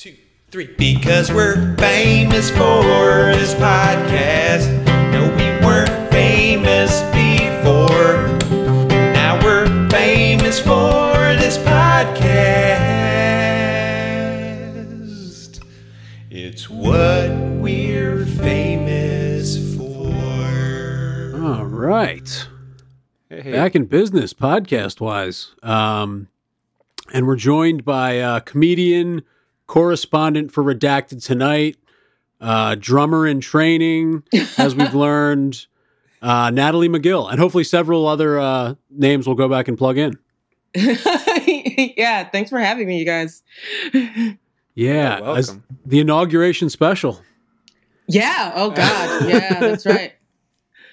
two, three. Because we're famous for this podcast. No, we weren't famous before. Now we're famous for this podcast. It's what we're famous for. All right. Back in business, podcast wise. Um, and we're joined by uh, comedian, correspondent for Redacted Tonight, uh, drummer in training, as we've learned, uh, Natalie McGill, and hopefully several other uh, names we'll go back and plug in. yeah, thanks for having me, you guys. Yeah, You're as the inauguration special. Yeah, oh God. Yeah, that's right.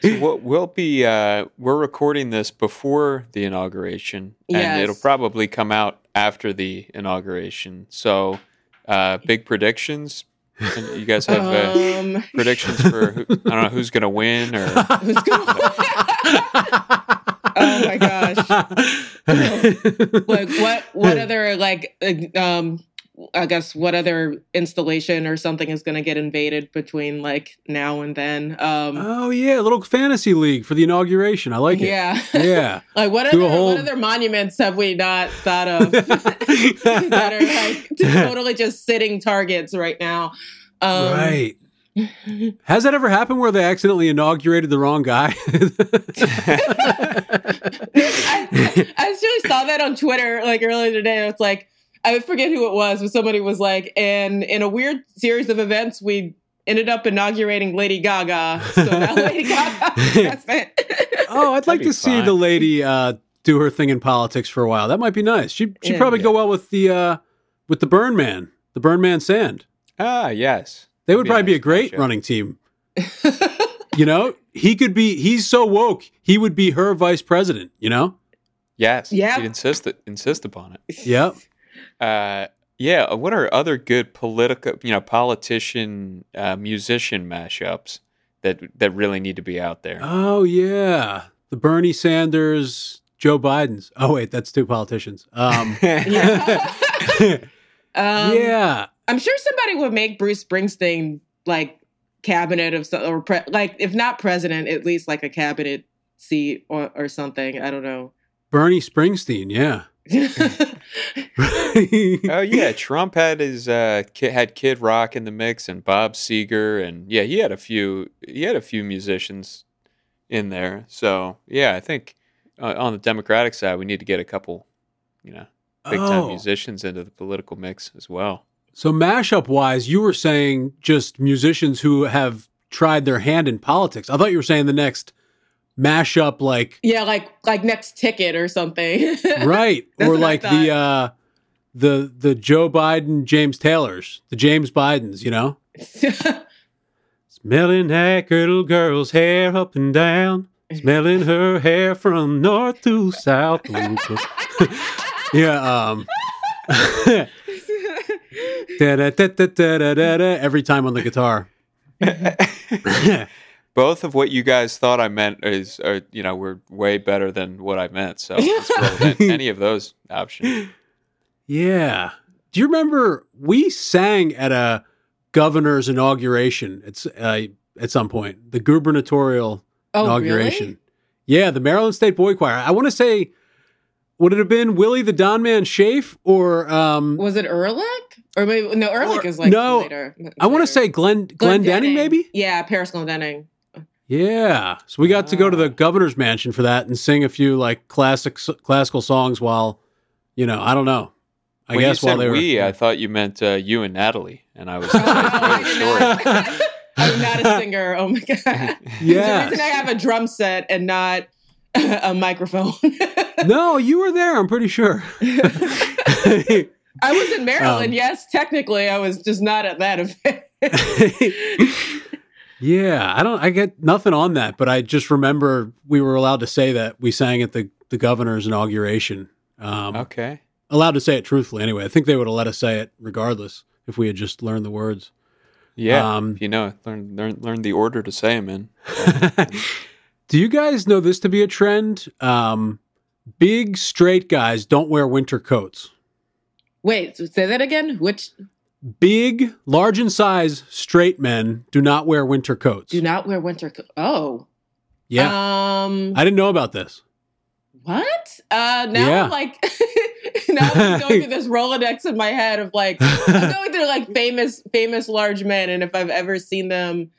So we'll, we'll be uh, we're recording this before the inauguration, and Yes. it'll probably come out after the inauguration. So, uh, big predictions. You guys have uh, Um, predictions for who, I don't know who's going to win or who's gonna- oh my gosh. Like what what other like uh, um I guess what other installation or something is gonna get invaded between like now and then. Um oh yeah, a little fantasy league for the inauguration. I like it. yeah. Yeah. like what Do other whole- what other monuments have we not thought of that are like totally just sitting targets right now? Um right. Has that ever happened where they accidentally inaugurated the wrong guy? I, I actually saw that on Twitter like earlier today. It's like I forget who it was, but somebody was like, and in a weird series of events, we ended up inaugurating Lady Gaga. So now Lady Gaga. That's it. oh, I'd like to be see the lady uh, do her thing in politics for a while. That might be nice. She she'd Yeah. probably go well with the uh, with the Burn Man, the Burn Man Sand. ah yes, They would Be a probably be a great matchup. running team. You know, he could be. He's so woke. He would be her vice president. You know. yes, Yeah. You'd insist insist upon it. Yep. Uh, yeah. What are other good political, you know, politician uh, musician mashups that that really need to be out there? Oh yeah, the Bernie Sanders, Joe Biden's. Oh wait, that's two politicians. Um, Yeah. um, yeah. I'm sure somebody would make Bruce Springsteen like cabinet of some, or pre- like if not president, at least like a cabinet seat or, or something. I don't know. Bernie Springsteen. Yeah. Oh yeah, Trump had his uh, had Kid Rock in the mix and Bob Seger and yeah, he had a few he had a few musicians in there. So yeah, I think uh, on the Democratic side we need to get a couple, you know, big time Oh. musicians into the political mix as well. So mashup wise, you were saying just musicians who have tried their hand in politics. I thought you were saying the next mashup, like yeah, like like next ticket or something. right, or like the uh, the the Joe Biden, James Taylors, the James Bidens. You know, smelling that little girl's hair up and down, smelling her hair from north to south. yeah. Um. Da-da-da-da-da-da-da, every time on the guitar. Both of what you guys thought I meant is, are, you know, were way better than what I meant. So it's any of those options. Yeah. Do you remember we sang at a governor's inauguration? It's uh, at some point the gubernatorial oh, inauguration. really? Yeah, the Maryland State Boy Choir. I want to say, would it have been Willie the Don Man Schaaf or um, Was it Ehrlich? Or maybe no, Ehrlich Or- is like no, later. I want to say Glenn Glenn, Denning, maybe. Yeah, Parris Glendening. Yeah. So we got to go to the governor's mansion for that and sing a few like classic classical songs while, you know, I don't know. I when guess you while said they were. we, I thought you meant uh, you and Natalie, and I was excited I hear the did story. not- I'm not a singer. Oh my god. There's Yes. a reason I have a drum set and not a microphone. no, you were there. I'm pretty sure. I was in Maryland. Um, yes, technically, I was just not at that event. Yeah, I don't. I get nothing on that, but I just remember we were allowed to say that we sang at the the governor's inauguration. Um, Okay. Allowed to say it truthfully, anyway. I think they would have let us say it regardless if we had just learned the words. Yeah. Um, you know, learn learn learn the order to say them in. Do you guys know this to be a trend? Um, big straight guys don't wear winter coats. Wait, say that again. Which big, large in size, straight men do not wear winter coats. Do not wear winter coat. Oh. Yeah. Um I didn't know about this. what? Uh now Yeah. I'm like now I'm going through this Rolodex in my head of like I'm going through like famous famous large men and if I've ever seen them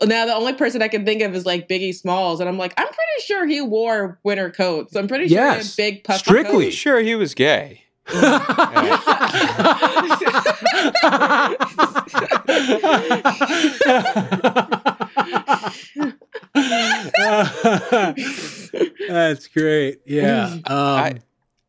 well, now the only person I can think of is like Biggie Smalls, and I'm like, I'm pretty sure he wore winter coats. I'm pretty sure he Yes. had big puffy Strictly. Coats. sure he was gay. That's great. Yeah. Um, I-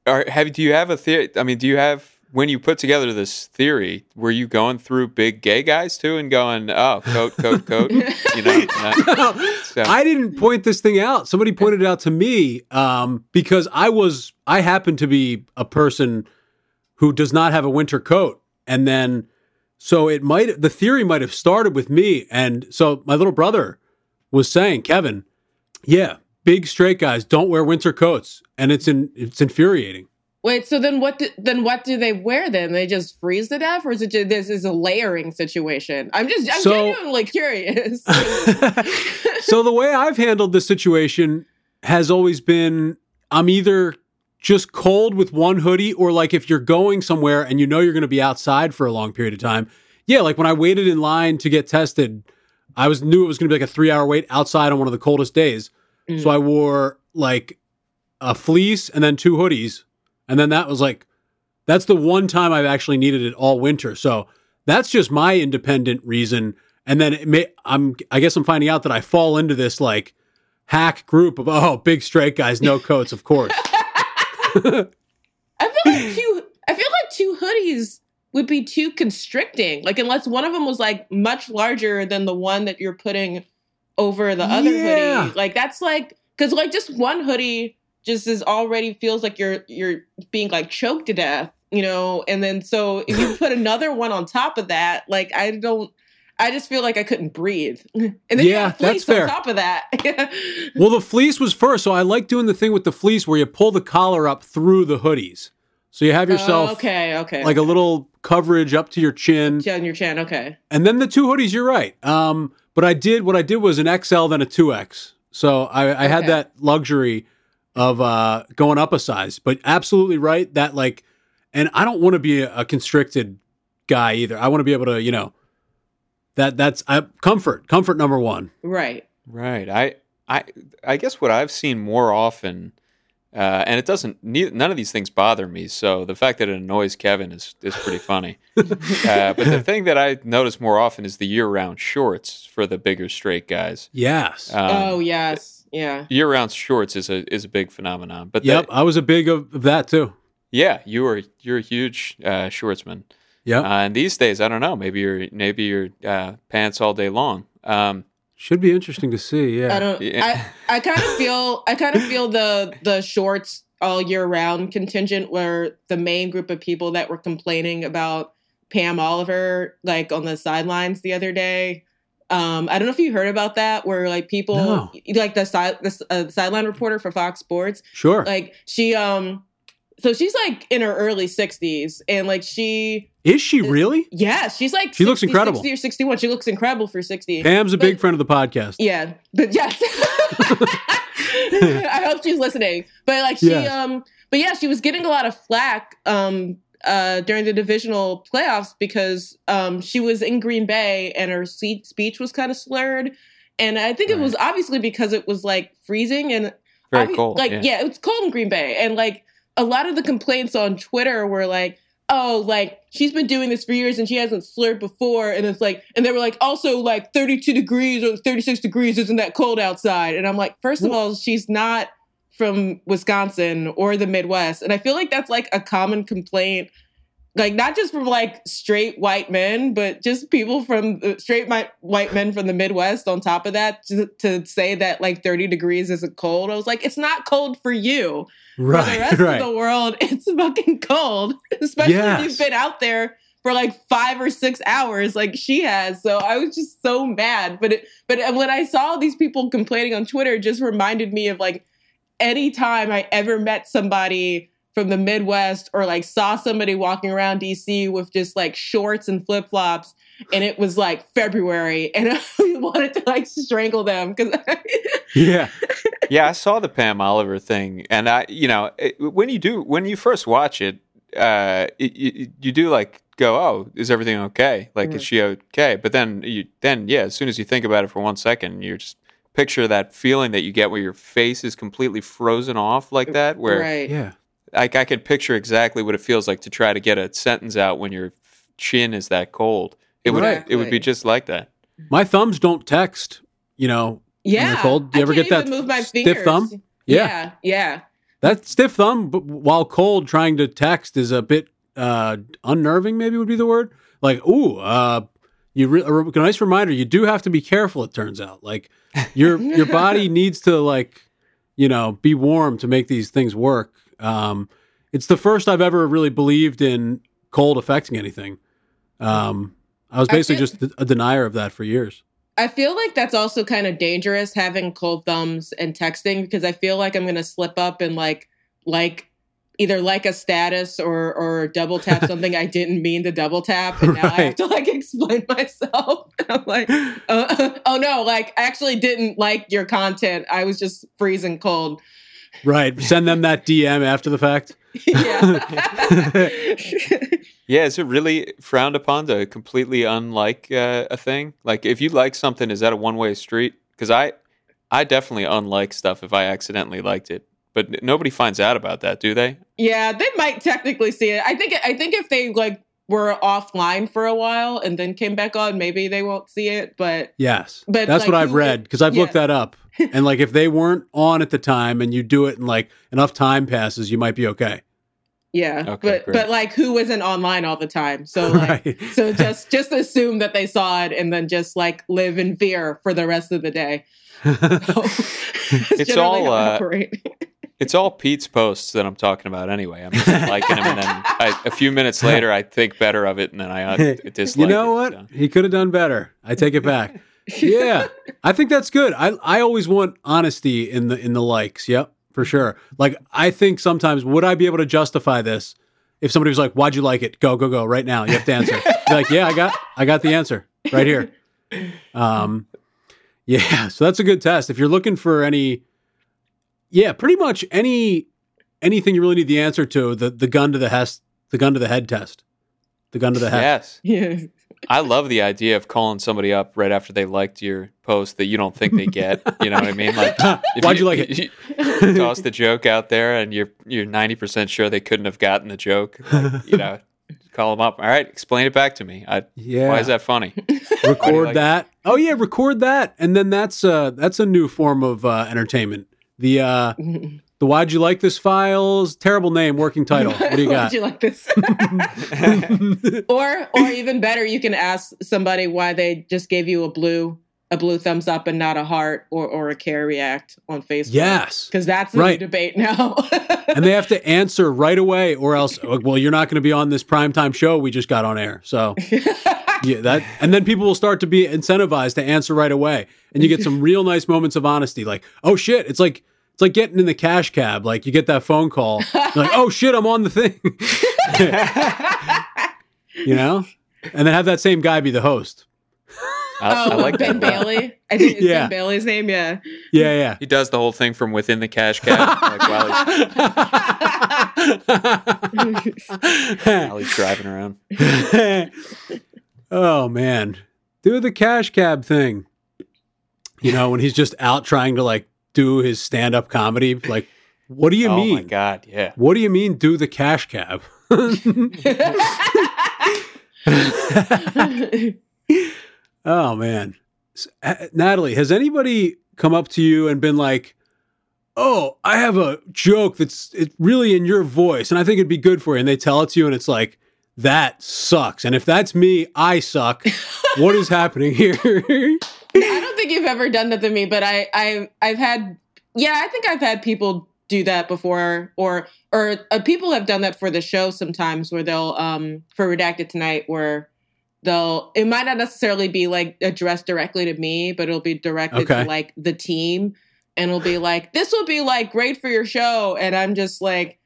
Or have do you have a theory? I mean, do you have when you put together this theory? Were you going through big gay guys too and going, oh, coat, coat, coat? you know, uh, so, I didn't point this thing out. Somebody pointed it out to me um, because I was I happen to be a person who does not have a winter coat, and then so it might the theory might have started with me, and so my little brother was saying, Kevin, yeah, big straight guys don't wear winter coats, and it's in it's infuriating. Wait, so then what? Do, then what do they wear? Then they just freeze to death, or is it just, this is a layering situation? I'm just I'm So- genuinely curious. so the way I've handled this situation has always been I'm either just cold with one hoodie or like if you're going somewhere and you know you're going to be outside for a long period of time. Yeah, like when I waited in line to get tested, I was knew it was going to be like a 3-hour wait outside on one of the coldest days. Mm. So I wore like a fleece and then two hoodies and then that was like that's the one time I've actually needed it all winter. So that's just my independent reason. And then it may, I'm, I guess I'm finding out that I fall into this like hack group of oh, big straight guys, no coats, of course. I feel like two. I feel like two hoodies would be too constricting. Like unless one of them was like much larger than the one that you're putting over the other Yeah. hoodie. Like that's like because like just one hoodie just is already feels like you're you're being like choked to death, you know. And then so if you put another one on top of that, like I don't. I just feel like I couldn't breathe. And then you Yeah, that's fair. on top of that. well, the fleece was first, so I like doing the thing with the fleece where you pull the collar up through the hoodies. So you have yourself Oh, okay, okay. like a little coverage up to your chin. on your chin. Okay. And then the two hoodies, you're right. Um, but I did what I did was an XL then a two X. So I, I had that luxury of uh, going up a size. But absolutely right that like, and I don't want to be a, a constricted guy either. I want to be able to, you know, that that's I, comfort. Comfort number one. Right. Right. I I I guess what I've seen more often, uh, and it doesn't. Neither, none of these things bother me. So the fact that it annoys Kevin is is pretty funny. uh, but the thing that I notice more often is the year-round shorts for the bigger straight guys. Yes. Um, oh yes. Yeah. year-round shorts is a is a big phenomenon. But yep. that- I was a big of, of that too. yeah, you are you're a huge uh, shortsman. Yep. Uh, and these days, I don't know. Maybe you're maybe you're uh, pants all day long. Um, Should be interesting to see. Yeah. I don't. Yeah. I I kind of feel. I kind of feel the the shorts all year round contingent were the main group of people that were complaining about Pam Oliver like on the sidelines the other day. Um, I don't know if you heard about that, where like people No. like the side the uh, sideline reporter for Fox Sports Sure. like she um so she's like in her early 60s and like she Is she really? yeah she's like She looks incredible. 60 or 61 she looks incredible for 60 Pam's a But- big friend of the podcast. yeah but yes i hope she's listening but like she Yes. um but yeah she was getting a lot of flack um uh during the divisional playoffs because um she was in green bay and her speech was kind of slurred and i think it was obviously because it was like freezing and very obvi- cold. Like, yeah. yeah. it's cold in Green Bay. And like a lot of the complaints on Twitter were like, oh, like she's been doing this for years and she hasn't slurred before. And it's like, and they were like, also like 32 degrees or 36 degrees isn't that cold outside. And I'm like, first of all, she's not from Wisconsin or the Midwest. And I feel like that's like a common complaint. Like not just from like straight white men, but just people from uh, straight mi- white men from the Midwest. On top of that, to, to say that like thirty degrees isn't cold, I was like, it's not cold for you. For the Right. rest Right. of the world, it's fucking cold. Especially if you've been out there for like five or six hours, like she has. So I was just so mad. But it, but when I saw these people complaining on Twitter, it just reminded me of like any time I ever met somebody from the Midwest or like saw somebody walking around DC with just like shorts and flip flops and it was like February and I wanted to like strangle them because yeah. Yeah I saw the Pam Oliver thing and I you know it, when you do when you first watch it uh it, it, you do like go oh is everything okay? Like mm-hmm. is she okay? But then you then yeah as soon as you think about it for one second you're just picture that feeling that you get where your face is completely frozen off like that where right. yeah like I could picture exactly what it feels like to try to get a sentence out when your chin is that cold. It would exactly. it would be just like that. My thumbs don't text. You know, yeah. cold. Do you ever get that move my stiff fingers. thumb? Yeah. yeah, yeah. That stiff thumb, while cold, trying to text is a bit uh, unnerving. Maybe would be the word. Like, ooh, uh, you re- a nice reminder. You do have to be careful. It turns out, like your your body needs to like, you know, be warm to make these things work. Um, it's the first I've ever really believed in cold affecting anything. Um, I was basically I feel, just a denier of that for years. I feel like that's also kind of dangerous having cold thumbs and texting because I feel like I'm going to slip up and like like either like a status or or double tap something I didn't mean to double tap, and now right. I have to like explain myself. I'm like, uh, oh no, like I actually didn't like your content. I was just freezing cold. Right. Send them that DM after the fact. Yeah. yeah. Is it really frowned upon to completely unlike uh, a thing? Like, if you like something, is that a one way street? Because I, I definitely unlike stuff if I accidentally liked it, but nobody finds out about that, do they? Yeah, they might technically see it. I think. I think if they like were offline for a while and then came back on, maybe they won't see it. But yes, but that's like, what I've read because I've yeah. looked that up. and like if they weren't on at the time and you do it and like enough time passes, you might be okay. Yeah, okay, but great. but like who isn't online all the time? So like right. so just just assume that they saw it and then just like live in fear for the rest of the day. it's all uh, it's all Pete's posts that I'm talking about anyway. I'm just liking him, and then I, a few minutes later, I think better of it, and then I uh, dislike. You know it, what? So. He could have done better. I take it back. yeah, I think that's good. I I always want honesty in the in the likes. Yep, for sure. Like I think sometimes would I be able to justify this if somebody was like, "Why'd you like it? Go go go right now. You have to answer." like, yeah, I got I got the answer right here. Um, yeah, so that's a good test. If you're looking for any yeah, pretty much any anything you really need the answer to the the gun to the head the gun to the head test, the gun to the head. Yes. Yeah. I love the idea of calling somebody up right after they liked your post that you don't think they get. You know what I mean? Like, why'd you, you like it? You toss the joke out there, and you're you're ninety percent sure they couldn't have gotten the joke. Like, you know, call them up. All right, explain it back to me. I, yeah. Why is that funny? Record like that. It? Oh yeah, record that, and then that's uh that's a new form of uh, entertainment. The uh the why'd you like this files terrible name working title. What do you got? why'd you like this? or or even better, you can ask somebody why they just gave you a blue a blue thumbs up and not a heart or, or a care react on Facebook. Yes. Because that's the right. debate now. and they have to answer right away or else oh, well, you're not going to be on this primetime show we just got on air. So yeah, that and then people will start to be incentivized to answer right away. And you get some real nice moments of honesty, like, oh shit, it's like it's like getting in the cash cab. Like you get that phone call, like, oh shit, I'm on the thing. you know? And then have that same guy be the host. I, oh, I like Ben that. Bailey. I think it's yeah. Ben Bailey's name. Yeah. Yeah, yeah. He does the whole thing from within the cash cab, like while he's, while he's driving around. oh man, do the cash cab thing. You know, when he's just out trying to like do his stand up comedy, like, what do you oh mean? Oh my god, yeah. What do you mean, do the cash cab? Oh man, Natalie, has anybody come up to you and been like? Oh, I have a joke that's it's really in your voice, and I think it'd be good for you. And they tell it to you, and it's like, that sucks. And if that's me, I suck. what is happening here? I don't think you've ever done that to me, but I, I, I've had, yeah, I think I've had people do that before, or, or uh, people have done that for the show sometimes, where they'll, um, for redacted tonight, where they'll, it might not necessarily be like addressed directly to me, but it'll be directed okay. to like the team, and it'll be like, this will be like great for your show, and I'm just like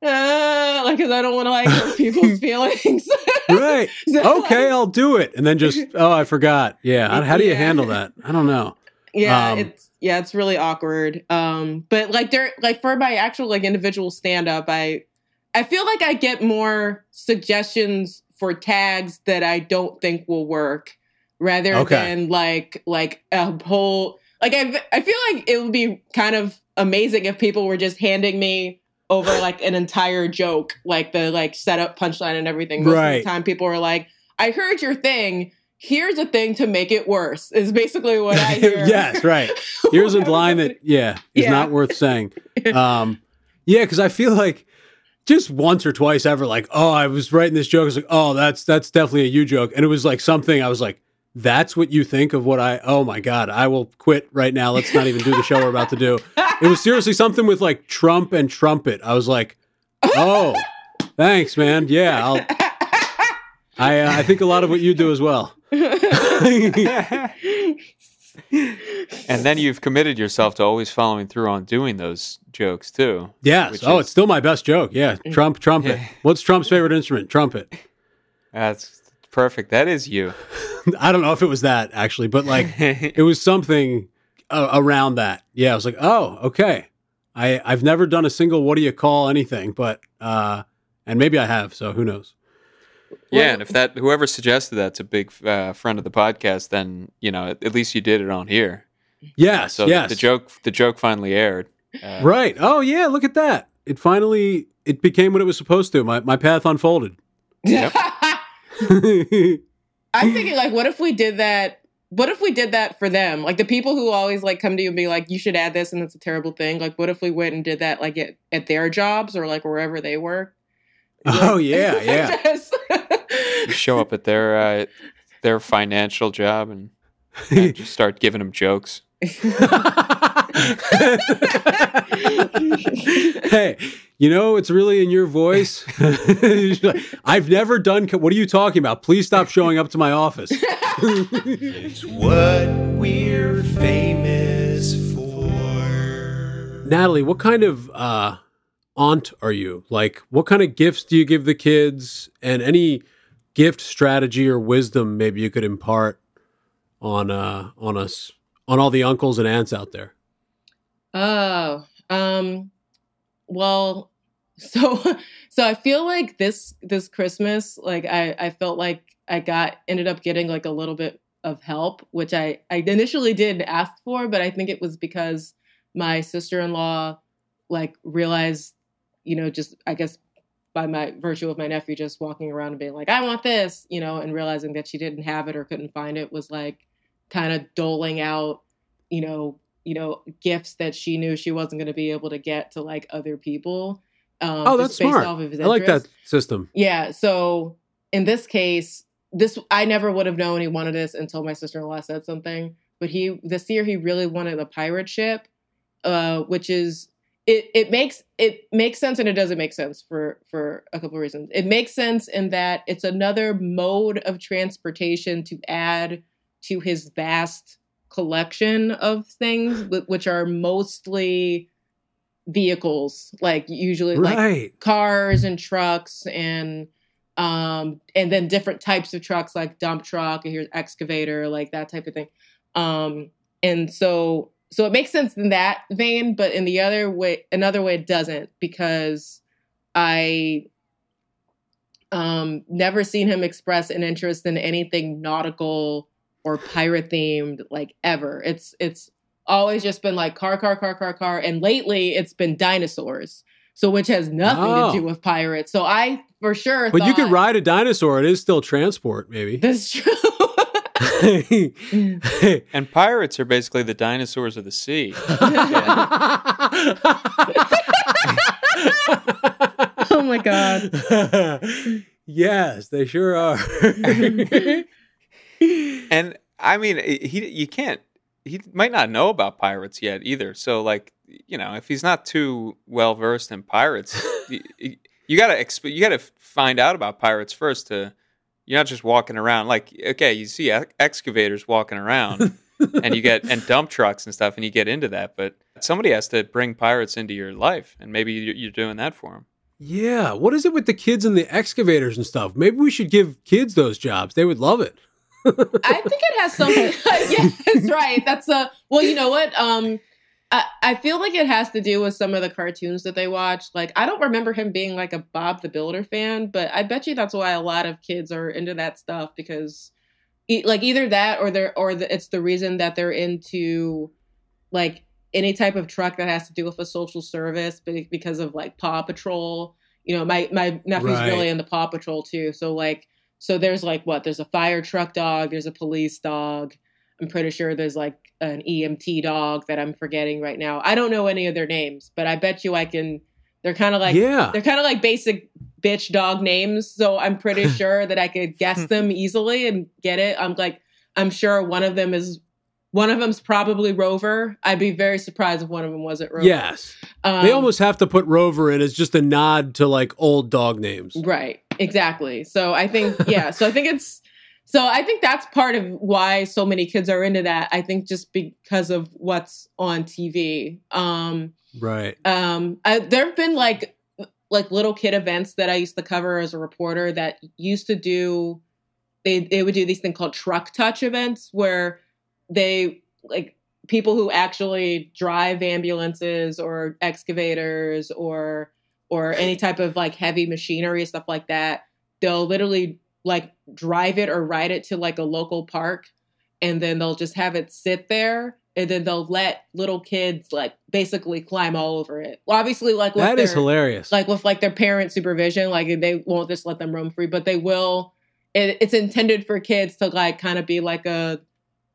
uh, like, cause I don't want to like hurt people's feelings. right. So, Okay, like, I'll do it. And then just, oh, I forgot. Yeah. How do you Yeah. handle that? I don't know. yeah, Um, it's yeah, it's really awkward. Um, but like there, like for my actual like individual stand up, I I feel like I get more suggestions for tags that I don't think will work, rather Okay. than like like a whole like I I feel like it would be kind of amazing if people were just handing me over like an entire joke, like the like setup, punchline, and everything. Most of Right. the time, people are like, "I heard your thing." Here's a thing to make it worse. Is basically what I hear. yes, right. Here's a line that, yeah, is Yeah. not worth saying. Um, yeah, because I feel like just once or twice ever, like, oh, I was writing this joke. I was like, oh, that's that's definitely a you joke, and it was like something I was like, that's what you think of what I. Oh my god, I will quit right now. Let's not even do the show we're about to do. It was seriously something with like Trump and trumpet. I was like, oh, thanks, man. Yeah, I'll. I uh, I think a lot of what you do as well. and then you've committed yourself to always following through on doing those jokes too. Yes. Which oh, is- it's still my best joke. Yeah. Trump, trumpet. What's Trump's favorite instrument? Trumpet. That's perfect. That is you. I don't know if it was that actually, but like it was something uh, around that. Yeah. I was like, oh, okay. I, I've never done a single what do you call anything, but, uh, and maybe I have. So who knows? Yeah, and if that whoever suggested that's a big uh, friend of the podcast, then you know at, at least you did it on here. Yes. So yes. the joke the joke finally aired. Uh, Right. Oh, yeah. Look at that. It finally, it became what it was supposed to. My, my path unfolded. Yep. I'm thinking like, what if we did that? What if we did that for them? Like the people who always like come to you and be like, "You should add this," and it's a terrible thing. Like, what if we went and did that like at, at their jobs or like wherever they work? oh, yeah. Yeah. Just- you show up at their uh, their financial job and, and just start giving them jokes. hey, you know, it's really in your voice. I've never done. Co- what are you talking about? Please stop showing up to my office. It's what we're famous for. Natalie, what kind of uh, aunt are you? Like, what kind of gifts do you give the kids? And any gift strategy or wisdom maybe you could impart on uh, on us, on all the uncles and aunts out there. Oh, um, well, so so I feel like this this Christmas, like I I felt like I got ended up getting like a little bit of help, which I I initially did ask for, but I think it was because my sister in law like realized, you know, just I guess by my virtue of my nephew just walking around and being like, I want this, you know, and realizing that she didn't have it or couldn't find it was like kind of doling out, you know, you know, gifts that she knew she wasn't going to be able to get to like other people. Um, Oh, that's smart. Off of his I like that system. Yeah. So in this case, this I never would have known he wanted this until my sister in law said something. But he this year he really wanted a pirate ship, uh, which is it. It makes it makes sense and it doesn't make sense for for a couple of reasons. It makes sense in that it's another mode of transportation to add to his vast collection of things, which are mostly vehicles, like usually like cars and trucks and um and then different types of trucks like dump truck and here's excavator like that type of thing um and so so it makes sense in that vein but in the other way another way it doesn't because i um never seen him express an interest in anything nautical or pirate themed like ever it's it's always just been like car car car car car and lately it's been dinosaurs so which has nothing Oh. to do with pirates so i for sure But you could ride a dinosaur. It is still transport, maybe. that's true And pirates are basically the dinosaurs of the sea. oh my god yes, they sure are. And I mean, he you can't. He might not know about pirates yet either. So like, you know, if he's not too well versed in pirates, you, you gotta exp- you gotta find out about pirates first. To you're not just walking around like okay, you see ex- excavators walking around, and you get and dump trucks and stuff, and you get into that. But somebody has to bring pirates into your life, and maybe you- you're doing that for them. Yeah, what is it with the kids and the excavators and stuff? Maybe we should give kids those jobs. They would love it. I think it has something. yes, right. That's a well. You know what? Um, I, I feel like it has to do with some of the cartoons that they watch. Like, I don't remember him being like a Bob the Builder fan, but I bet you that's why a lot of kids are into that stuff because, e- like, either that or they're or the, it's the reason that they're into like any type of truck that has to do with a social service because of like Paw Patrol. You know, my my nephew's Right. really into Paw Patrol too. So like, so there's like what? There's a fire truck dog. There's a police dog. I'm pretty sure there's like an EMT dog that I'm forgetting right now. I don't know any of their names, but I bet you I can. They're kind of like yeah. they're kind of like basic bitch dog names. So I'm pretty sure that I could guess them easily and get it. I'm like, I'm sure one of them is one of them's probably Rover. I'd be very surprised if one of them wasn't Rover. Yes. Um, they almost have to put Rover in as just a nod to like old dog names. Right. Exactly. So I think yeah. So I think it's so I think that's part of why so many kids are into that. I think just because of what's on TV. Um Right. um there've been like like little kid events that I used to cover as a reporter that used to do they they would do these thing called truck touch events where they like people who actually drive ambulances or excavators or or any type of like heavy machinery stuff like that they'll literally like drive it or ride it to like a local park and then they'll just have it sit there and then they'll let little kids like basically climb all over it well, obviously like with That their, is hilarious. like with like their parent supervision like they won't just let them roam free but they will it, it's intended for kids to like kind of be like a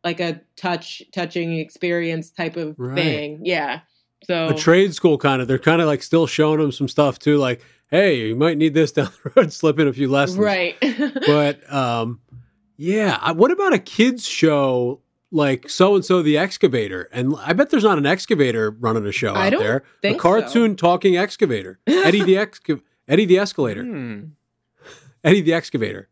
like a touch touching experience type of Right. thing yeah so a trade school kind of. They're kind of like still showing them some stuff too. Like, hey, you might need this down the road. Slip in a few lessons. right But um, yeah. What about a kids show like so and so the excavator? And I bet there's not an excavator running a show I out don't there. think a cartoon talking excavator. Eddie the exca- Eddie the escalator. Hmm. Eddie the excavator.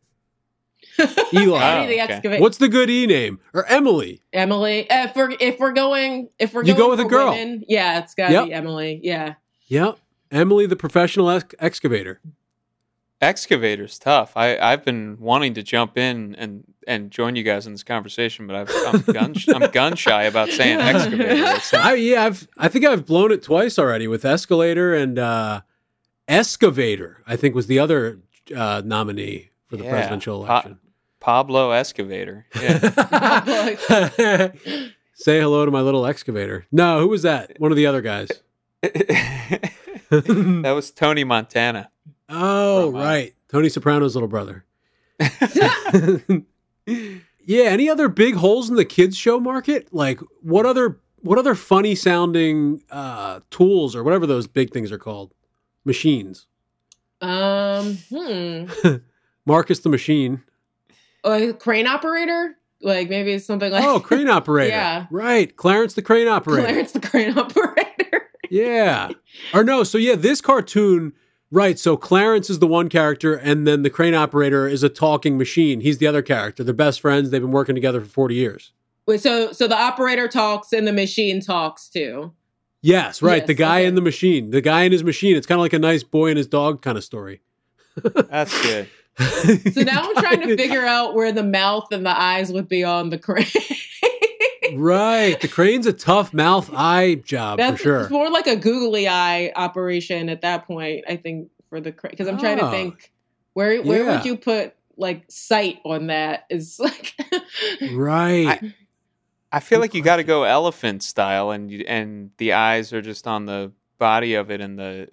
Eli. Eddie the okay. What's the good E name? Or Emily. Emily uh, if we're if we're going if we're You going go with a girl. women, yeah it's gotta Yep. be Emily yeah Yep. Emily the professional ex- excavator. Excavator's tough. I I've been wanting to jump in and and join you guys in this conversation, but I've, I'm gun I'm gun shy about saying excavator. I yeah, I've I think I've blown it twice already with escalator and uh excavator. I think was the other uh nominee for the Yeah. presidential Pa- election. Pablo Excavator. Yeah. Say hello to my little excavator. No, who was that? One of the other guys. that was Tony Montana. Oh, From, uh, right. Tony Soprano's little brother. yeah, any other big holes in the kids show market? Like what other what other funny sounding uh tools or whatever those big things are called? Machines. um hmm Marcus the machine. a crane operator like maybe it's something like Oh, crane operator. Yeah. Right. Clarence the crane operator. Clarence the crane operator Yeah. Or no, so yeah, this cartoon, right. So Clarence is the one character, and then the crane operator is a talking machine. He's the other character. They're best friends. They've been working together for 40 years. Wait, so so the operator talks and the machine talks too. Yes, right. Yes, the guy okay. in the machine. The guy in his machine. It's kind of like a nice boy and his dog kind of story. That's good. So now I'm trying to figure out where the mouth and the eyes would be on the crane. Right. The crane's a tough mouth eye job That's for sure. it's more like a googly eye operation at that point. I think for the crane because I'm trying to Oh. think where where Yeah. would you put like sight on that? Is like Right. I feel like you got to go elephant style, and you, and the eyes are just on the body of it, and the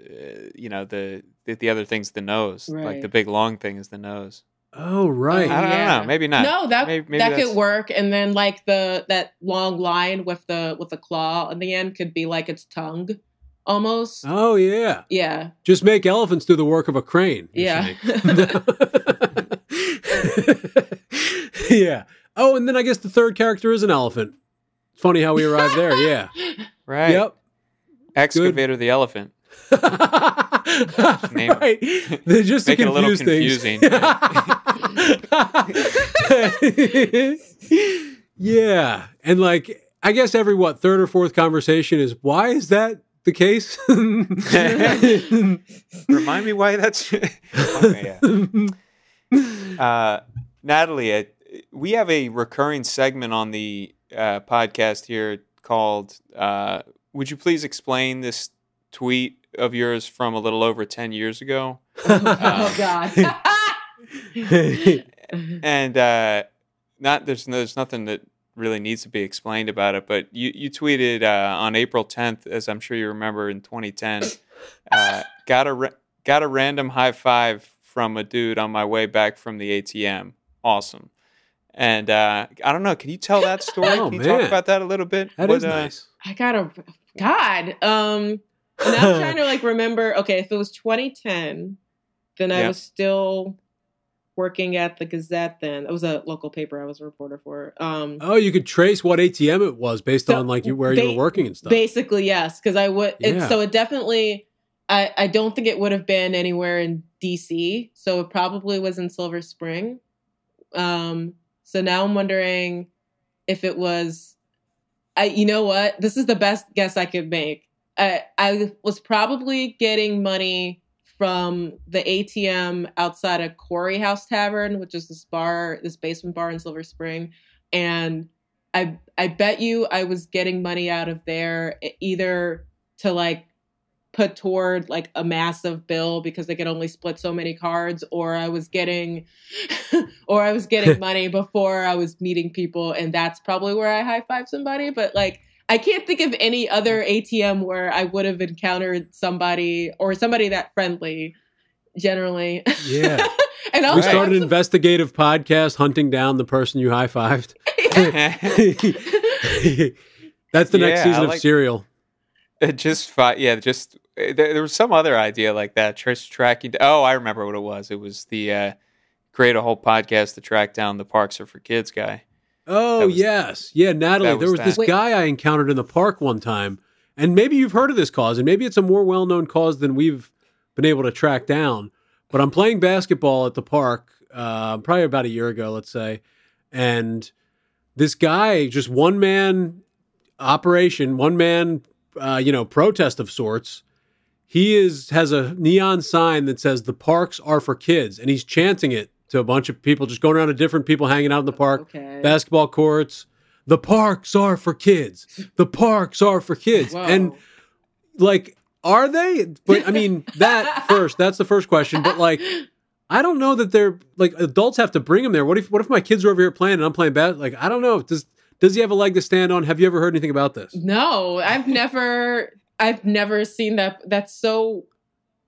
uh, you know the, the the other thing's the nose. Like the big long thing is the nose. Oh, right. I don't Yeah. know. Maybe not. no that Maybe- maybe that that's- could work. And then like the that long line with the with the claw on the end could be like its tongue almost. oh, yeah. Yeah. Just make elephants do the work of a crane. Yeah. yeah. Oh, and then I guess the third character is an elephant. Funny how we arrived there. Yeah. Right. Yep. Excavator the elephant. Right. They're just to Make it a little confusing. things. yeah. And like I guess every what third or fourth conversation is why is that the case? Remind me why that's. okay, yeah. uh, Natalie, uh, we have a recurring segment on the uh, podcast here called uh, "Would you please explain this tweet of yours from a little over ten years ago?" oh God. and uh, not there's there's nothing that really needs to be explained about it. But you you tweeted uh, on April 10th, as I'm sure you remember in 2010, uh, got a ra- got a random high five from a dude on my way back from the ATM. Awesome. And uh, I don't know. Can you tell that story? Oh, can you man. talk about that a little bit? That What, is uh, nice. I got a God. Um and I'm trying to like remember, okay, if it was 2010, then I was still working at the Gazette then. It was a local paper I was a reporter for. Um Oh, you could trace what ATM it was based So, on like you where you were working and stuff. Basically, yes, because I would. It, Yeah. so it definitely. I I don't think it would have been anywhere in D.C. So it probably was in Silver Spring. Um. So now I'm wondering if it was. I. You know what? This is the best guess I could make. I I was probably getting money from the ATM outside of Quarry House Tavern, which is this bar, this basement bar in Silver Spring, and I I bet you I was getting money out of there either to like put toward like a massive bill because they could only split so many cards or I was getting or I was getting money before I was meeting people and that's probably where I high five somebody. But like I can't think of any other ATM where I would have encountered somebody or somebody that friendly generally yeah. and We also started an investigative podcast hunting down the person you high fived. That's the next season I of Serial. It just fi- yeah, just uh, there, there was some other idea like that. Just tracking. Oh, I remember what it was. It was the uh, create a whole podcast to track down the Parks Are for Kids guy. Oh was- yes, yeah, Natalie. that There was was this that. guy I encountered in the park one time, and maybe you've heard of this cause, and maybe it's a more well-known cause than we've been able to track down. But I'm playing basketball at the park, uh, probably about a year ago, let's say, and this guy, just one man operation, one man, uh, you know, protest of sorts. He is has a neon sign that says "the parks are for kids," and he's chanting it to a bunch of people, just going around to different people hanging out in the park okay basketball courts. The parks are for kids. The parks are for kids. Whoa. And like, are they? But I mean, that first, that's the first question. But like, I don't know that they're like adults have to bring them there. What if what if my kids are over here playing and I'm playing bad? Like, I don't know. Does does he have a leg to stand on? Have you ever heard anything about this? No, I've never I've never seen that that's so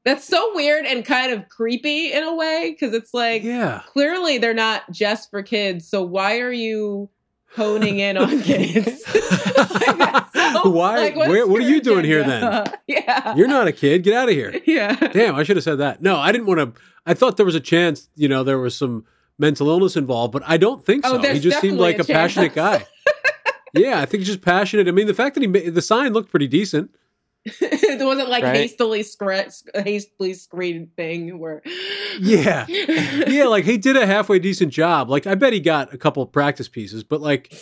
that's so weird and kind of creepy in a way because it's like Yeah. clearly they're not just for kids. So why are you honing in on kids? Like, that's so- Why- like, where- what are you doing here then Yeah. You're not a kid. Get out of here. yeah. Damn, I should have said that. No, I didn't want to. I thought there was a chance, you know, there was some mental illness involved, but I don't think Oh, so. he just seemed like a a, passionate guy. yeah, I think he's just passionate. I mean, the fact that he the sign looked pretty decent. it wasn't like Right. hastily scre- hastily screened thing where Yeah. Yeah, like he did a halfway decent job. Like I bet he got a couple of practice pieces, but like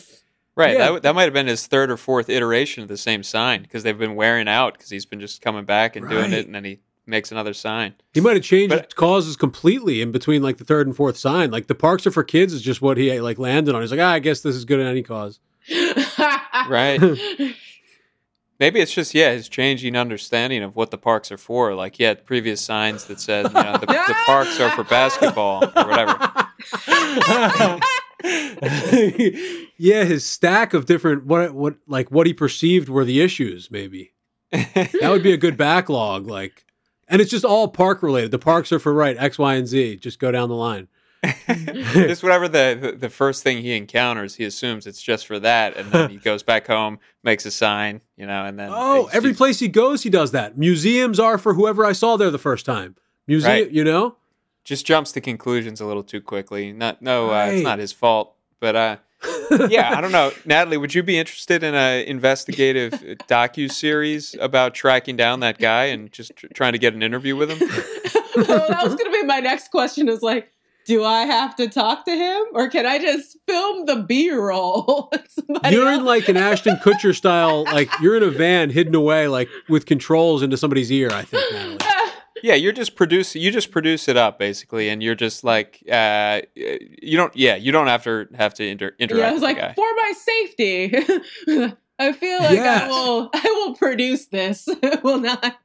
Right. Yeah. That, that might have been his third or fourth iteration of the same sign because they've been wearing out because he's been just coming back and doing it, and then he makes another sign. he might have changed But- causes completely in between like the third and fourth sign. Like the parks are for kids is just what he like landed on. He's like, ah, I guess this is good at any cause. Right. Maybe it's just yeah his changing understanding of what the parks are for. Like he had previous signs that said you know the, the parks are for basketball or whatever. yeah, his stack of different what what like what he perceived were the issues. Maybe that would be a good backlog. Like, and it's just all park related. The parks are for right X, Y, and Z. Just go down the line. Just whatever the, the the first thing he encounters, he assumes it's just for that, and then he goes back home, makes a sign, you know, and then Oh, he's- every he's- place he goes, he does that. Museums are for whoever I saw there the first time. Museum, Right. you know. just jumps to conclusions a little too quickly. Not no, uh, it's not his fault, but uh, yeah, I don't know. Natalie, would you be interested in a investigative docu series about tracking down that guy and just tr- trying to get an interview with him? well, that was going to be my next question. Is like, do I have to talk to him or can I just film the B roll? you're else? in like an Ashton Kutcher style, like you're in a van hidden away, like with controls into somebody's ear. I think. Natalie. Yeah, you're just produce. You just produce it up basically, and you're just like, uh, you don't. Yeah, you don't have to have to inter- interact. Yeah, I was like, guy. for my safety. I feel like yes. I will. I will produce this. will not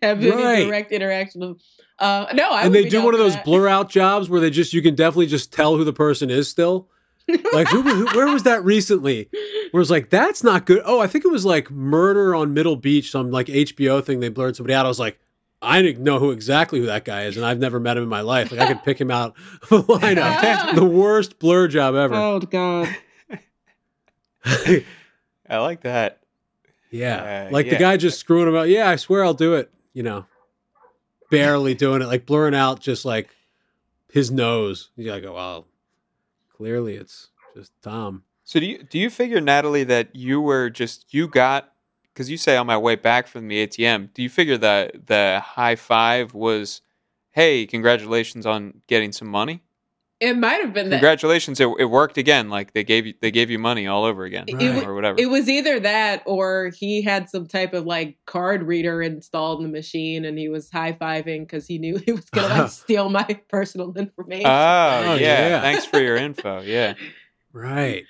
have any right. direct interaction. Uh, no, I and they do one of those that. blur out jobs where they just you can definitely just tell who the person is still. like who, who, where was that recently? Where it's like that's not good. Oh, I think it was like Murder on Middle Beach, some like HBO thing. They blurred somebody out. I was like, I didn't know who exactly who that guy is, and I've never met him in my life. Like I could pick him out of a lineup. the worst blur job ever. Oh God. I like that. Yeah, uh, like yeah. the guy just screwing about. Yeah, I swear I'll do it. You know, barely doing it, like blurring out just like his nose. You gotta go. Well, clearly it's just Tom. So do you do you figure Natalie that you were just you got because you say on my way back from the ATM, do you figure that the high five was, hey, congratulations on getting some money? It might have been that. congratulations. It, it worked again. Like they gave you they gave you money all over again, right. or whatever. It was either that or he had some type of like card reader installed in the machine, and he was high fiving because he knew he was gonna like steal my personal information. Oh, oh yeah. yeah. Thanks for your info. Yeah. Right.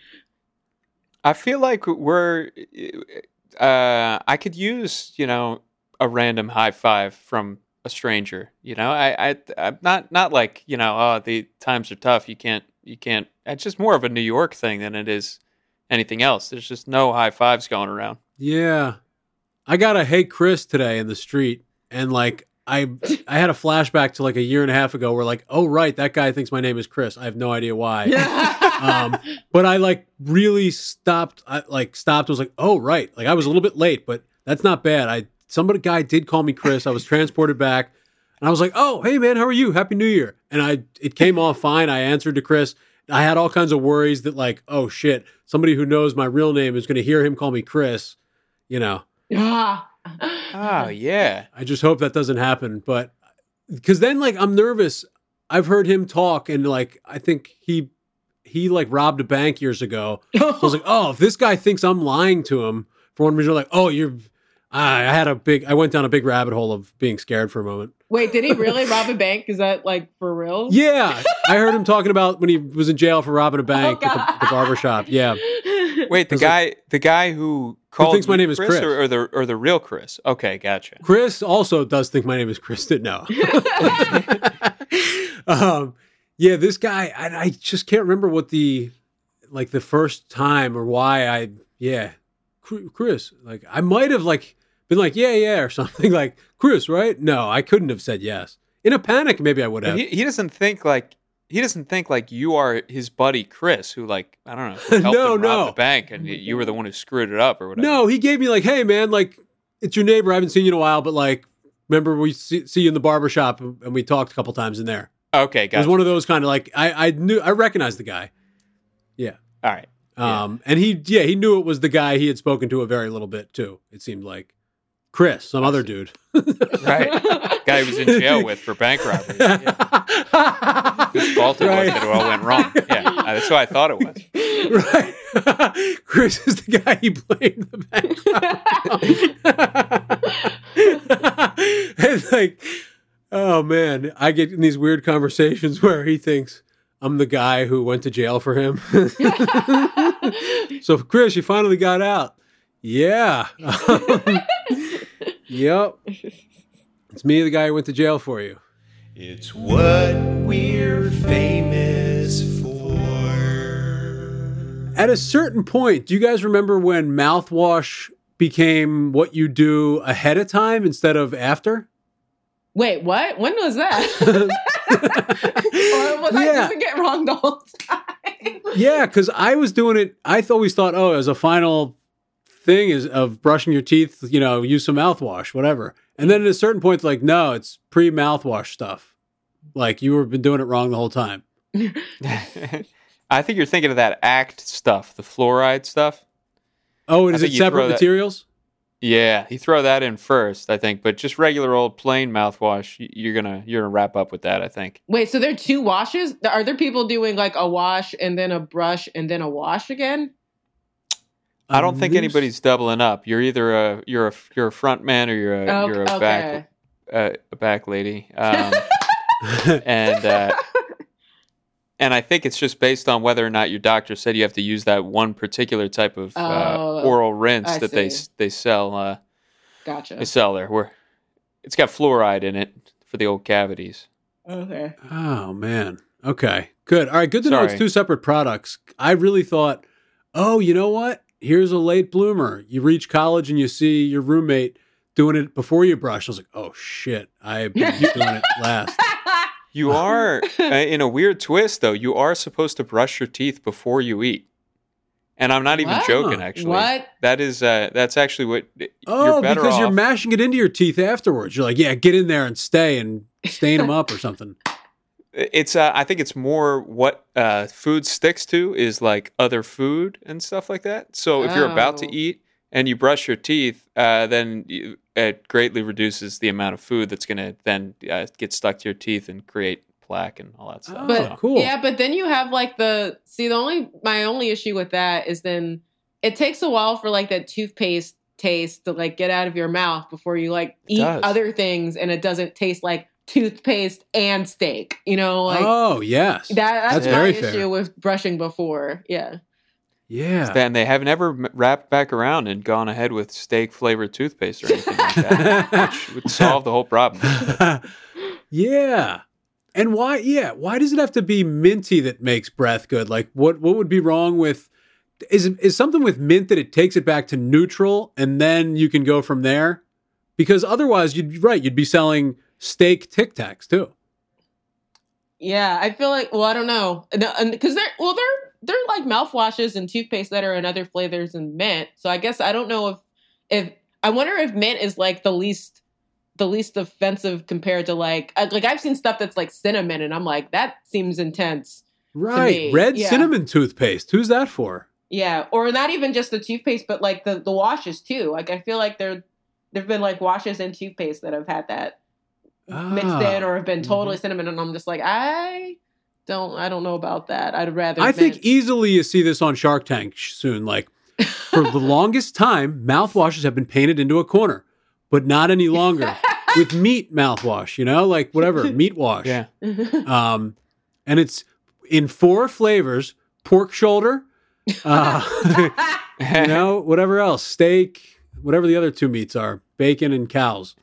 I feel like we're uh, I could use you know a random high five from a stranger. You know, I, I I'm not not like you know oh the times are tough. You can't you can't. It's just more of a New York thing than it is anything else. There's just no high fives going around. Yeah, I got a hey Chris today in the street, and like I I had a flashback to like a year and a half ago where like oh right that guy thinks my name is Chris. I have no idea why. um, but I like really stopped. I like stopped. I was like oh right. Like I was a little bit late, but that's not bad. I somebody guy did call me Chris. I was transported back, and I was like oh hey man how are you? Happy New Year. And I it came off fine. I answered to Chris. I had all kinds of worries that like oh shit somebody who knows my real name is going to hear him call me Chris. You know. Yeah oh yeah. I just hope that doesn't happen, but because then like I'm nervous. I've heard him talk, and like I think he he like robbed a bank years ago. so I was like, oh, if this guy thinks I'm lying to him for one reason, like, oh, you're. I had a big. I went down a big rabbit hole of being scared for a moment. Wait, did he really rob a bank? Is that like for real? Yeah, I heard him talking about when he was in jail for robbing a bank oh, at the, the barber shop. Yeah. Wait, the guy, like, the guy who called who thinks my name is Chris, Or, or, the or the real Chris? Okay, gotcha. Chris also does think my name is Chris. Did No. um, yeah, this guy, I, I just can't remember what the like the first time or why I yeah, Chris. Like I might have like been like yeah yeah or something like Chris, right? No, I couldn't have said yes. In a panic, maybe I would have. He, he doesn't think like he doesn't think like you are his buddy Chris, who like I don't know, helped no, him rob no. the bank, and you were the one who screwed it up or whatever. No, he gave me like, hey man, like it's your neighbor. I haven't seen you in a while, but like, remember we see, see you in the barber shop and we talked a couple times in there. Okay, gotcha. It was one of those kind of like I I knew I recognized the guy. Yeah. All right. Um, yeah. and he yeah he knew it was the guy he had spoken to a very little bit too. It seemed like. Chris, some other dude. right. Guy he was in jail with for bank robbery. Yeah. Whose fault it right. was that it all went wrong. Yeah. Uh, that's who I thought it was. Right. Chris is the guy he blamed the bank and like, oh man, I get in these weird conversations where he thinks I'm the guy who went to jail for him. so Chris, you finally got out. Yeah. Yep. It's me, the guy who went to jail for you. It's what we're famous for. At a certain point, do you guys remember when mouthwash became what you do ahead of time instead of after? Wait, what? When was that? or was yeah. I just get wrong the whole time? yeah, because I was doing it. I always thought, oh, as a final thing is of brushing your teeth, you know, use some mouthwash, whatever. And then at a certain point, like, no, it's pre mouthwash stuff. Like you were been doing it wrong the whole time. I think you're thinking of that act stuff, the fluoride stuff. Oh, and is it separate materials? Yeah, you throw that in first, I think, but just regular old plain mouthwash, you're gonna you're gonna wrap up with that, I think. Wait, so there are two washes? Are there people doing like a wash and then a brush and then a wash again? I don't think anybody's doubling up. You're either a you're a you're a front man or you're a Oh, you're a okay. back uh, a back lady. Um, and uh, and I think it's just based on whether or not your doctor said you have to use that one particular type of uh, Oh, oral rinse I that they see. s- they sell uh, they sell there. Where it's got fluoride in it for the old cavities. Okay. Oh man. Okay. Good. All right. Good to know it's two separate products. I really thought, oh, you know what? Here's a late bloomer. You reach college and you see your roommate doing it before you brush. I was like, oh shit, I've been doing it last. You are uh, in a weird twist though. You are supposed to brush your teeth before you eat. And I'm not even What? joking actually. What? That is uh that's actually what Oh, you're better because you're mashing it into your teeth afterwards. You're like, yeah, get in there and stay and stain them up or something. it's uh, I think it's more what uh, food sticks to is like other food and stuff like that. So if you're about to Oh. eat and you brush your teeth, uh, then you, it greatly reduces the amount of food that's going to then uh, get stuck to your teeth and create plaque and all that stuff. But Oh, cool. yeah, but then you have like the see the only my only issue with that is then it takes a while for like that toothpaste taste to like get out of your mouth before you like It eat does. other things and it doesn't taste like toothpaste and steak. You know, like oh, yes. that that's, that's my very issue fair. with brushing before. Yeah. yeah. Then they have never m- wrapped back around and gone ahead with steak flavored toothpaste or anything like that, which would solve the whole problem. yeah. And why yeah, why does it have to be minty that makes breath good? Like what what would be wrong with is is something with mint that it takes it back to neutral and then you can go from there? Because otherwise you'd right, you'd be selling steak Tic Tacs too. Yeah, I feel like well, I don't know, because they're well, they're they're like mouthwashes and toothpaste that are in other flavors and mint. So I guess I don't know if if I wonder if mint is like the least the least offensive compared to like like I've seen stuff that's like cinnamon, and I'm like that seems intense. Right. Red yeah. cinnamon toothpaste. Who's that for? Yeah, or not even just the toothpaste, but like the the washes too. Like I feel like there there've been like washes and toothpaste that have had that mixed Ah. in or have been totally cinnamon, and I'm just like I don't I don't know about that. I'd rather. I think easily you see this on Shark Tank soon. Like for the longest time, mouthwashes have been painted into a corner, but not any longer with meat mouthwash. You know, like whatever meat wash. Yeah. Um, and it's in four flavors: pork shoulder, uh, you know, whatever else, steak, whatever the other two meats are, bacon and cows.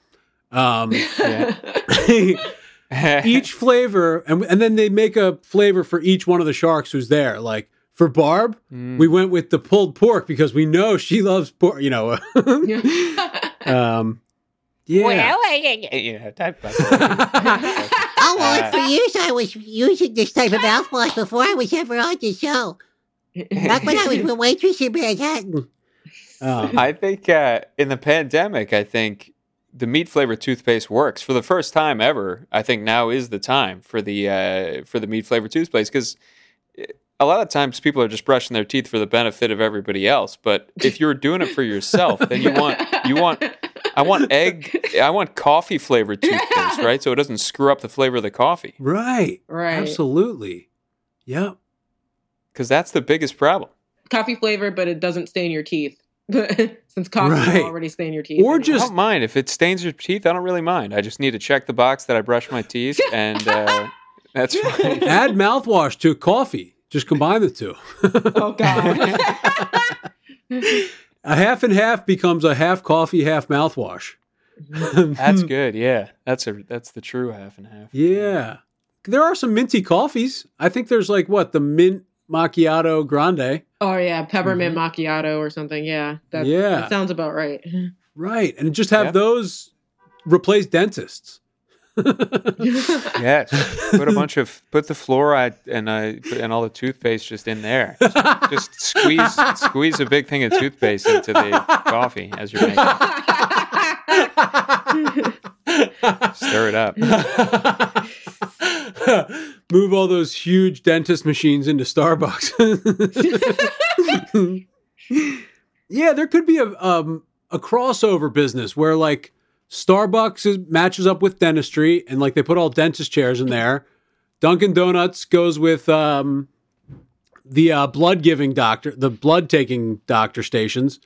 Um, each flavor, and and then they make a flavor for each one of the sharks who's there. Like for Barb, Mm. we went with the pulled pork because we know she loves pork. You know, um, yeah. yeah, type of- Uh, Oh, well, for years I was using this type of mouthwash before I was ever on the show. Back when I was a waitress in Manhattan. Um, I think uh, in the pandemic, I think the meat flavored toothpaste works for the first time ever. I think now is the time for the uh, for the meat flavored toothpaste because a lot of times people are just brushing their teeth for the benefit of everybody else. But if you're doing it for yourself, then you want you want I want egg I want coffee flavored toothpaste, right? So it doesn't screw up the flavor of the coffee right. right. Absolutely. Yep. because that's the biggest problem. Coffee flavor, but it doesn't stain your teeth. Since coffee Right. will already stain your teeth. Or I just- don't mind if it stains your teeth. I don't really mind. I just need to check the box that I brush my teeth, and uh, that's fine. Add mouthwash to coffee. Just combine the two. oh god. a half and half becomes a half coffee, half mouthwash. That's good. Yeah, that's a that's the true half and half. Yeah. There are some minty coffees. I think there's like what, the mint macchiato grande. oh yeah, peppermint macchiato or something. Yeah, that, Mm-hmm. Yeah. that sounds about right. Right. And just have Yep. those replace dentists. Yes, put a bunch of put the fluoride and uh, and all the toothpaste just in there. Just, just squeeze squeeze a big thing of toothpaste into the coffee as you're making. it. Stir it up. Move all those huge dentist machines into Starbucks. yeah, there could be a um a crossover business where like Starbucks is, matches up with dentistry and like they put all dentist chairs in there. Dunkin' Donuts goes with um, the uh, blood giving doctor, the blood taking doctor stations.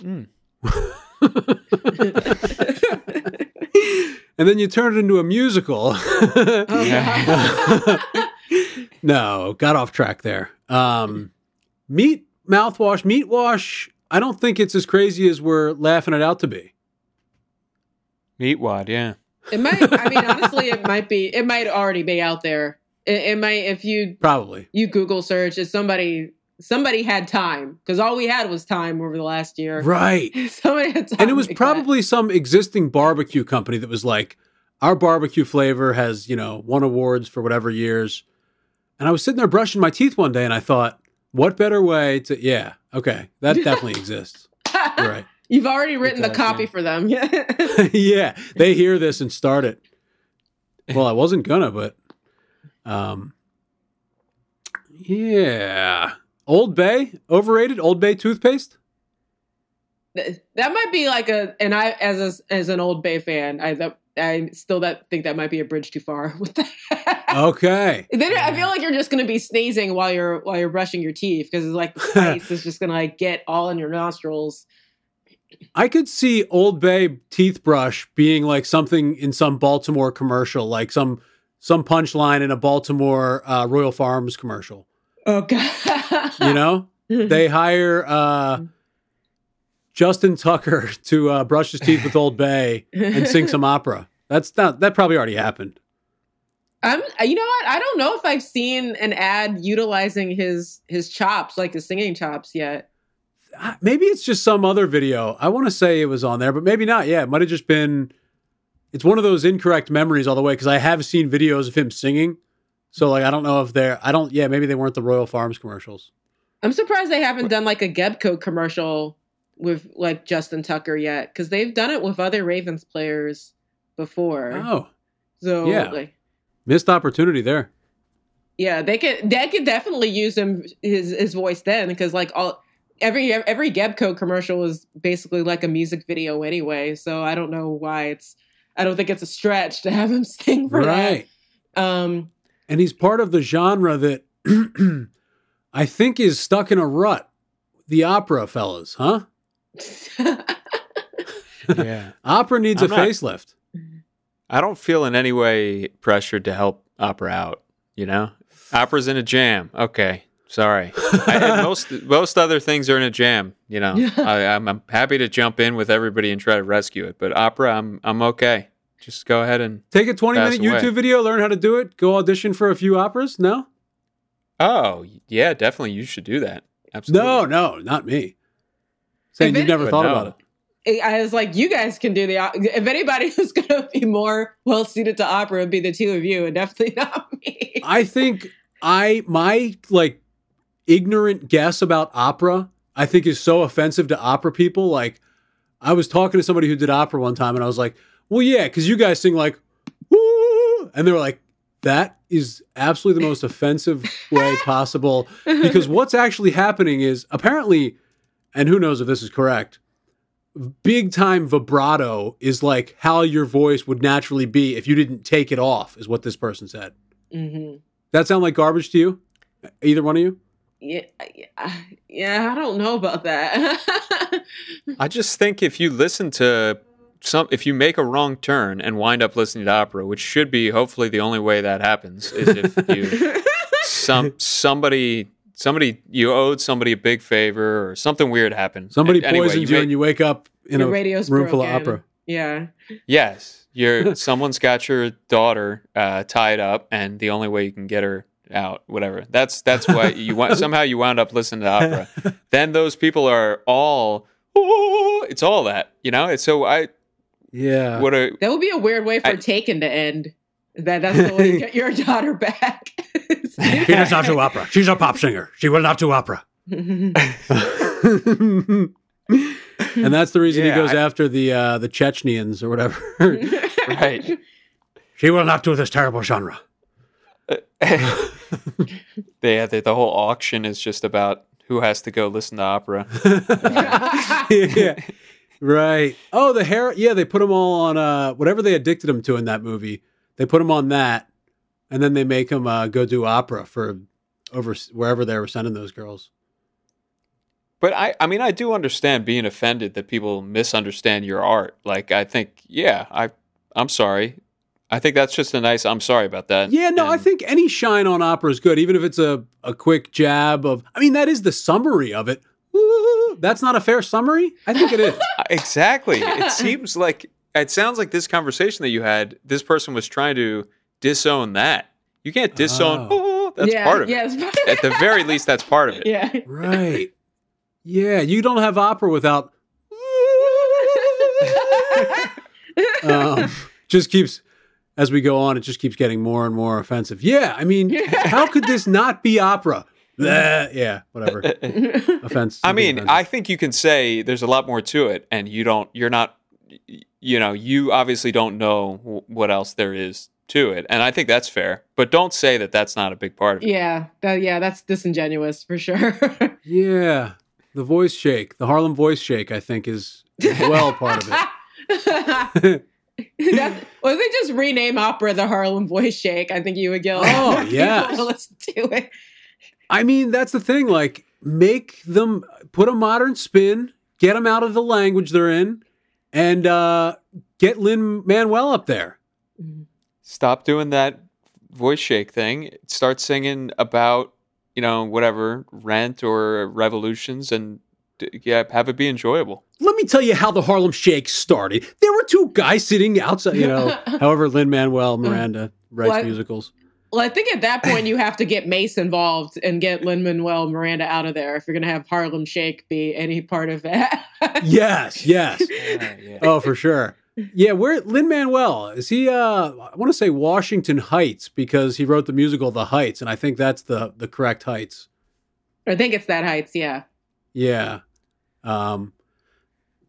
and then you turn it into a musical. no, got off track there. Um, meat mouthwash, meat wash. I don't think it's as crazy as we're laughing it out to be. Meat wad, yeah. It might. I mean, honestly, it might be. It might already be out there. It, it might if you Probably. you Google search. If somebody somebody had time because all we had was time over the last year. Right. somebody had time. And it was to make probably some existing barbecue company that was like, our barbecue flavor has, you know, won awards for whatever years. And I was sitting there brushing my teeth one day and I thought, what better way to, yeah, okay, that definitely exists. You're right. You've already written the copy yeah. for them. yeah, they hear this and start it. Well, I wasn't gonna, but um, yeah. Old Bay overrated. Old Bay toothpaste. That might be like a and i as a, as an old bay fan i that i still that think that might be a bridge too far with that Okay. then i feel like you're just going to be sneezing while you're while you're brushing your teeth because it's like the spice is just going to like get all in your nostrils I could see Old Bay teeth brush being like something in some Baltimore commercial, like some some punchline in a Baltimore uh, Royal Farms commercial. Oh god You know, they hire uh, Justin Tucker to uh, brush his teeth with Old Bay and sing some opera. That's not that probably already happened. i'm you know what i don't know if i've seen an ad utilizing his his chops like his singing chops yet Uh, Maybe it's just some other video. I want to say it was on there, but maybe not. Yeah, it might have just been. It's one of those incorrect memories all the way because I have seen videos of him singing. So like I don't know if they're I don't yeah maybe they weren't the Royal Farms commercials. i'm surprised they haven't done like a gebco commercial with like justin tucker yet because they've done it with other ravens players before Oh, so yeah. like missed opportunity there. Yeah, they could they could definitely use him his his voice then because like all every every Gebco commercial is basically like a music video anyway. So I don't know why it's I don't think it's a stretch to have him sing for Right. that. Um, and he's part of the genre that I think is stuck in a rut. The opera fellas, huh? Yeah. Opera needs I'm a not- facelift. I don't feel in any way pressured to help opera out, you know? Opera's in a jam. Okay. Sorry. I, most most other things are in a jam, you know. I, I'm, I'm happy to jump in with everybody and try to rescue it, but opera, I'm I'm okay. Just go ahead and Take a 20 Pass minute away. YouTube video, learn how to do it, go audition for a few operas? No? oh yeah, definitely you should do that. Absolutely. No, no, not me. Saying you've never thought no. about it. I was like, you guys can do the op- if anybody who's going to be more well suited to opera would be the two of you, and definitely not me. I think I my like ignorant guess about opera, I think is so offensive to opera people. Like I was talking to somebody who did opera one time and I was like, Well, yeah, because you guys sing like Woo! and they were like, That is absolutely the most offensive way possible. Because what's actually happening is apparently, and who knows if this is correct, big time vibrato is like how your voice would naturally be if you didn't take it off, is what this person said. hmm That sound like garbage to you? Either one of you? Yeah, yeah, yeah, I don't know about that. I just think if you listen to some, if you make a wrong turn and wind up listening to opera, which should be hopefully the only way that happens, is if you some somebody somebody you owed somebody a big favor or something weird happened. Somebody And anyway, poisons you, made- and you wake up in a radio's room full of opera. yeah. Yes, you're someone's got your daughter uh, tied up, and the only way you can get her out, whatever. That's that's why you want somehow you wound up listening to opera. then those people are all. "Ooh," It's all that you know. It's so I Yeah. what a That would be a weird way for I- Taken to end. That that's the way you get your daughter back. She does not do opera. She's a pop singer. She will not do opera. and that's the reason Yeah, he goes I- after the uh, the Chechenians or whatever. right. she will not do this terrible genre. they had the, the whole auction is just about who has to go listen to opera. yeah. Right. Oh, the hair. Yeah, they put them all on uh, whatever they addicted him to in that movie. They put him on that, and then they make him uh, go do opera for over wherever they were sending those girls. But I, I mean, I do understand being offended that people misunderstand your art. Like, I think, yeah, I, I'm sorry. I think that's just a nice. I'm sorry about that. Yeah, no, And- I think any shine on opera is good, even if it's a, a quick jab of. I mean, that is the summary of it. Woo, That's not a fair summary. I think it is. exactly. It seems like it sounds like this conversation that you had. This person was trying to disown that. You can't disown. Oh. Oh, that's yeah, part of yeah, it. it's- At the very least, that's part of it. yeah. right. Yeah, you don't have opera without. um, just keeps as we go on. It just keeps getting more and more offensive. Yeah, I mean, how could this not be opera? Bleh, yeah, whatever. Offense. I mean, offensive. I think you can say there's a lot more to it, and you don't. You're not. You know, you obviously don't know what else there is to it, and I think that's fair. But don't say that that's not a big part of it. yeah, that, yeah, that's disingenuous for sure. yeah, the voice shake, the Harlem voice shake, I think is is well part of it. That's, well, if they just rename opera the Harlem Voice Shake, I think you would get a lot Oh, more people yes. to listen to it. I mean, that's the thing. Like, make them put a modern spin, get them out of the language they're in, and uh, get Lin Manuel up there. Stop doing that voice shake thing. Start singing about you know whatever rent or revolutions, and yeah, have it be enjoyable. Let me tell you how the Harlem Shake started. There were two guys sitting outside, you know, however Lin Manuel Miranda writes What? musicals. Well, I think at that point you have to get Mase involved and get Lin Manuel Miranda out of there if you're going to have Harlem Shake be any part of that. Yes, yes. Oh, for sure. Yeah, where Lin Manuel is he? Uh, I want to say Washington Heights because he wrote the musical The Heights, and I think that's the the correct Heights. I think it's that Heights, yeah. Yeah. Um,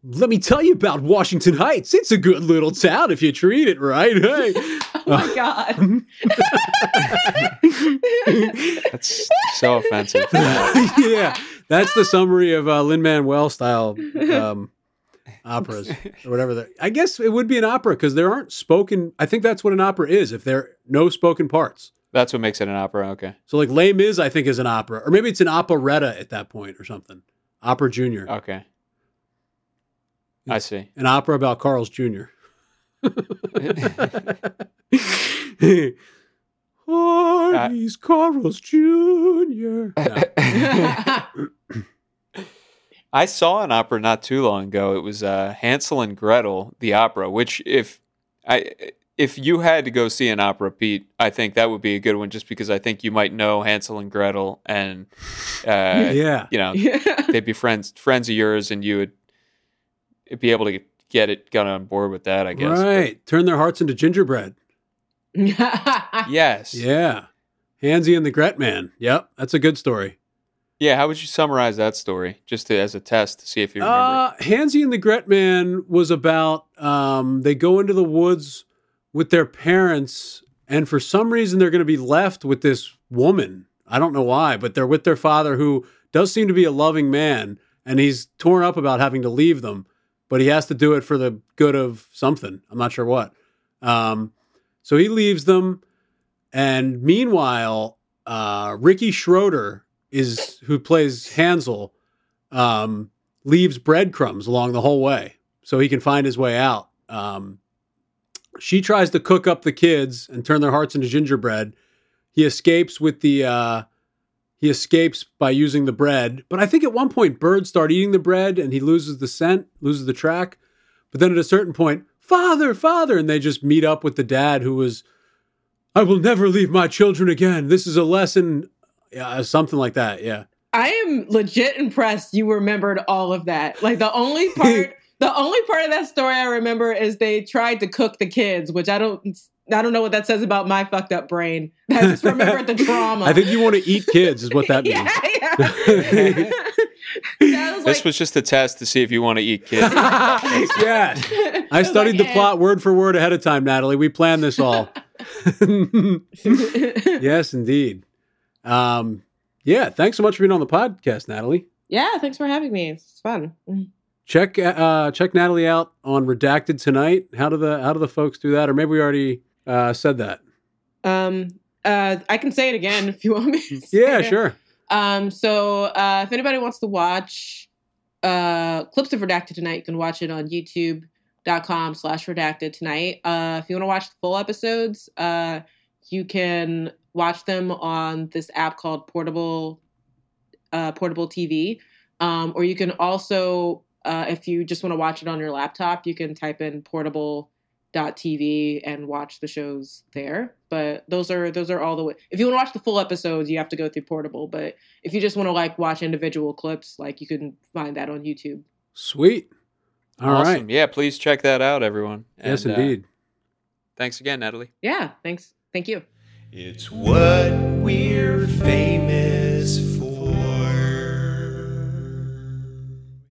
let me tell you about Washington Heights. It's a good little town if you treat it right. Hey. Oh my God. That's so offensive. yeah, that's the summary of uh, Lin Manuel style um, operas or whatever. they're- I guess it would be an opera because there aren't spoken. I think that's what an opera is. If there are no spoken parts, That's what makes it an opera. Okay. so like Les Mis, I think is an opera, or maybe it's an operetta at that point or something. Opera Junior, Okay. I see. an opera about Carl's Jr. Hardee's Carl's Jr. I saw an opera not too long ago. It was uh, Hansel and Gretel, the opera. Which, if I if you had to go see an opera, Pete, I think that would be a good one, just because I think you might know Hansel and Gretel, and uh, yeah. you know they'd be friends friends of yours, and you would be able to get it got on board with that. I guess. But Right. Turn their hearts into gingerbread. yes. Yeah. Yeah. Hansy and the Gret Man. Yep. That's a good story. Yeah, how would you summarize that story, just to, as a test to see if you remember? Uh, Hansy and the Gret Man was about um, they go into the woods with their parents, and for some reason they're going to be left with this woman. I don't know why, but they're with their father, who does seem to be a loving man, and he's torn up about having to leave them, but he has to do it for the good of something. I'm not sure what. Um, so he leaves them, and meanwhile, uh, Ricky Schroder is who plays Hansel. Um, leaves breadcrumbs along the whole way so he can find his way out. Um, she tries to cook up the kids and turn their hearts into gingerbread. He escapes with the uh, he escapes by using the bread, but I think at one point birds start eating the bread and he loses the scent, loses the track. But then at a certain point, father, father, and they just meet up with the dad who was, I will never leave my children again. This is a lesson, yeah, something like that. Yeah. I am legit impressed you remembered all of that. Like the only part the only part of that story I remember is they tried to cook the kids, which I don't I don't know what that says about my fucked up brain. I just remember the trauma. I think you want to eat kids, is what that means. yeah, yeah. That this like- was just a test to see if you want to eat kids. yes. I studied like, the plot word for word ahead of time, Natalie. We planned this all. yes, indeed. Um, yeah, thanks so much for being on the podcast, Natalie. yeah, thanks for having me. It's fun. check uh, check Natalie out on Redacted tonight. How do the how do the folks do that? Or maybe we already uh, said that. Um, uh, I can say it again if you want me. yeah, sure. Um, so uh, if anybody wants to watch uh, clips of Redacted tonight, you can watch it on YouTube.com slash redacted tonight. Uh, if you want to watch the full episodes, uh, you can watch them on this app called Portable uh, Portable TV. Um, or you can also, uh, if you just want to watch it on your laptop, you can type in portable TV and watch the shows there. But those are those are all the way. If you want to watch the full episodes, you have to go through Portable. But if you just want to like watch individual clips, like you can find that on YouTube. Sweet. All awesome. right. Yeah, please check that out, everyone. Yes, and, uh, indeed. Uh, thanks again, Natalie. Yeah, thanks. Thank you. It's what we're famous